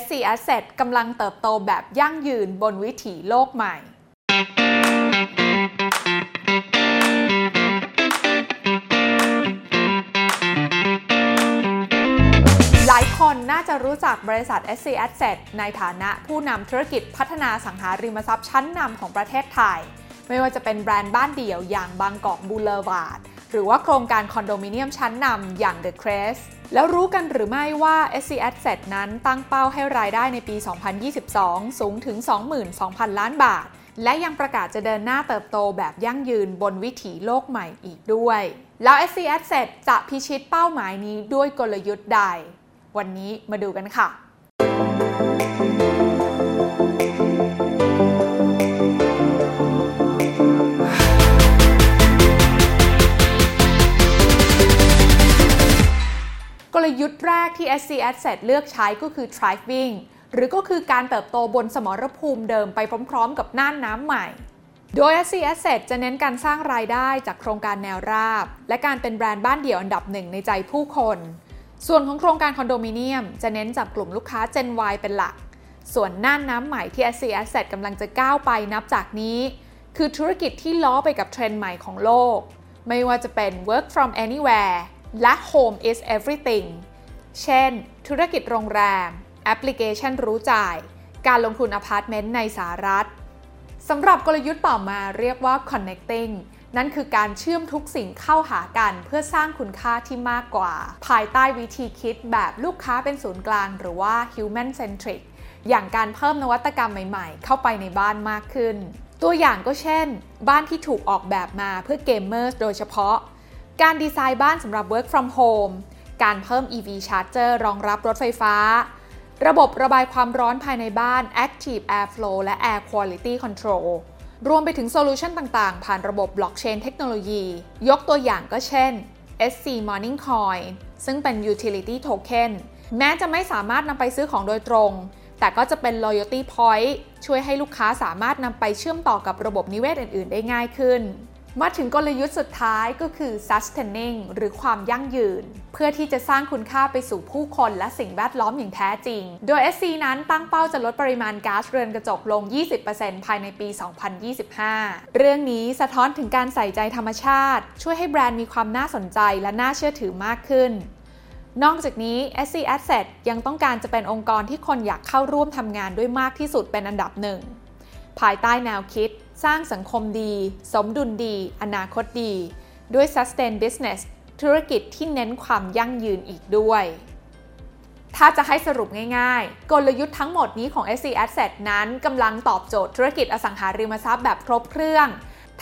SC Asset กำลังเติบโตแบบยั่งยืนบนวิถีโลกใหม่ หลายคนน่าจะรู้จักบริษัท SC Asset ในฐานะผู้นำธุรกิจพัฒนาสังหาริมทรัพย์ชั้นนำของประเทศไทย ไม่ว่าจะเป็นแบรนด์บ้านเดี่ยวอย่างบางกอกบูเลวาร์ด หรือว่าโครงการคอนโดมิเนียมชั้นนำอย่าง The Crest แล้วรู้กันหรือไม่ว่า SC Asset นั้นตั้งเป้าให้รายได้ในปี 2022 สูงถึง 22,000 ล้านบาท และยังประกาศจะเดินหน้าเติบโตแบบยั่งยืนบนวิถีโลกใหม่อีกด้วย แล้ว SC Asset จะพิชิตเป้าหมายนี้ด้วยกลยุทธ์ใด วันนี้มาดูกันค่ะ กลยุทธ์แรกที่ SC Asset เลือกใช้ก็คือ thriving หรือก็คือการเติบโตบนสมรภูมิเดิมไปพร้อมๆ กับน่านน้ำใหม่ โดย SC Asset จะเน้นการสร้างรายได้จากโครงการแนวราบ และการเป็นแบรนด์บ้านเดี่ยวอันดับหนึ่งในใจผู้คน ส่วนของโครงการคอนโดมิเนียม จะเน้นจับกลุ่มลูกค้า Gen Y เป็นหลัก ส่วนน่านน้ำใหม่ที่ SC Asset กำลังจะก้าวไปนับจากนี้ คือธุรกิจที่ล้อไปกับเทรนด์ใหม่ของโลก ไม่ว่าจะเป็น work from anywhere และ home is everything เช่น ธุรกิจโรงแรม แอปพลิเคชันรู้จ่าย การลงทุนอพาร์ตเมนต์ในสหรัฐสำหรับกลยุทธ์ต่อมาเรียกว่า connecting นั่นคือการเชื่อมทุกสิ่งเข้าหากันเพื่อสร้างคุณค่าที่มากกว่า ภายใต้วิธีคิดแบบลูกค้าเป็นศูนย์กลางหรือว่า human centric อย่างการเพิ่มนวัตกรรมใหม่ๆ เข้าไปในบ้านมากขึ้น ตัวอย่างก็เช่น บ้านที่ถูกออกแบบมาเพื่อเกมเมอร์โดยเฉพาะ การดีไซน์บ้านสำหรับ work from home การเพิ่ม EV Charger รองรับรถไฟฟ้า ระบบระบายความร้อนภายในบ้าน Active Airflow และ Air Quality Control รวมไปถึงโซลูชันต่างๆ ผ่านระบบ Blockchain เทคโนโลยี ยกตัวอย่างก็เช่น SC Morning Coin ซึ่งเป็น Utility Token แม้จะไม่สามารถนำไปซื้อของโดยตรง แต่ก็จะเป็น loyalty point ช่วยให้ลูกค้าสามารถนำไปเชื่อมต่อกับระบบนิเวศอื่น ๆ ได้ง่ายขึ้น มาถึงกลยุทธ์สุดท้ายก็คือ sustaining หรือความยั่งยืน เพื่อที่จะสร้างคุณค่าไปสู่ผู้คนและสิ่งแวดล้อมอย่างแท้จริง โดย SC นั้นตั้งเป้าจะลดปริมาณก๊าซเรือนกระจกลง 20%ภายในปี 2025 เรื่องนี้สะท้อนถึงการใส่ใจธรรมชาติ ช่วยให้แบรนด์มีความน่าสนใจและน่าเชื่อถือมากขึ้นนอกจากนี้ SC Asset ยังต้องการจะเป็นองค์กรที่คนอยากเข้าร่วมทำงานด้วยมากที่สุดเป็นอันดับหนึ่ง ภายใต้แนวคิด สร้างสังคมดี สมดุลดี อนาคตดี ด้วย sustain business ธุรกิจที่เน้นความยั่งยืนอีกด้วย ถ้าจะให้สรุปง่ายๆ กลยุทธ์ทั้งหมดนี้ของ SC Asset นั้นกำลังตอบโจทย์ธุรกิจอสังหาริมทรัพย์แบบครบเครื่อง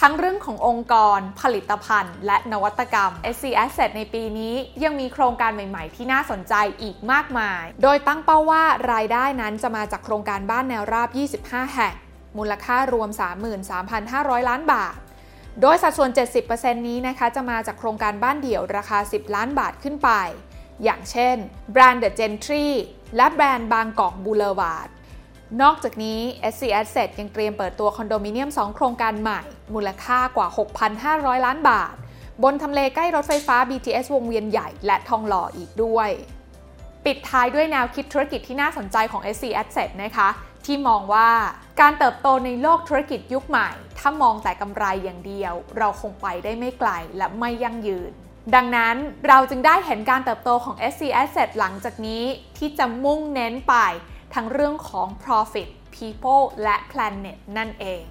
ทั้งเรื่องขององค์กร ผลิตภัณฑ์ และนวัตกรรม SC Asset ในปีนี้ยังมีโครงการใหม่ๆ ที่น่าสนใจอีกมากมาย โดยตั้งเป้าว่ารายได้นั้นจะมาจากโครงการบ้านแนวราบ 25 แห่ง มูลค่ารวม 33,500 ล้านบาท โดยสัดส่วน 70%นี้นะคะจะมาจากโครงการบ้านเดี่ยวราคา 10 ล้านบาทขึ้นไป อย่างเช่นแบรนด์ The Gentry และแบรนด์บางกอกบูเลวาร์ดนอกจากนี้ SC Asset ยังเตรียมเปิดตัวคอนโดมิเนียม 2 โครงการใหม่ มูลค่ากว่า 6,500 ล้านบาท บนทำเลใกล้รถไฟฟ้า BTS วงเวียนใหญ่และทองหล่ออีกด้วย ปิดท้ายด้วยแนวคิดธุรกิจที่น่าสนใจของ SC Asset นะคะ ที่มองว่าการเติบโตในโลกธุรกิจยุคใหม่ ถ้ามองแต่กำไรอย่างเดียว เราคงไปได้ไม่ไกลและไม่ยั่งยืน ดังนั้นเราจึงได้เห็นการเติบโตของ SC Asset หลังจากนี้ที่จะมุ่งเน้นไปทั้งเรื่องของ profit people และ planet นั่นเอง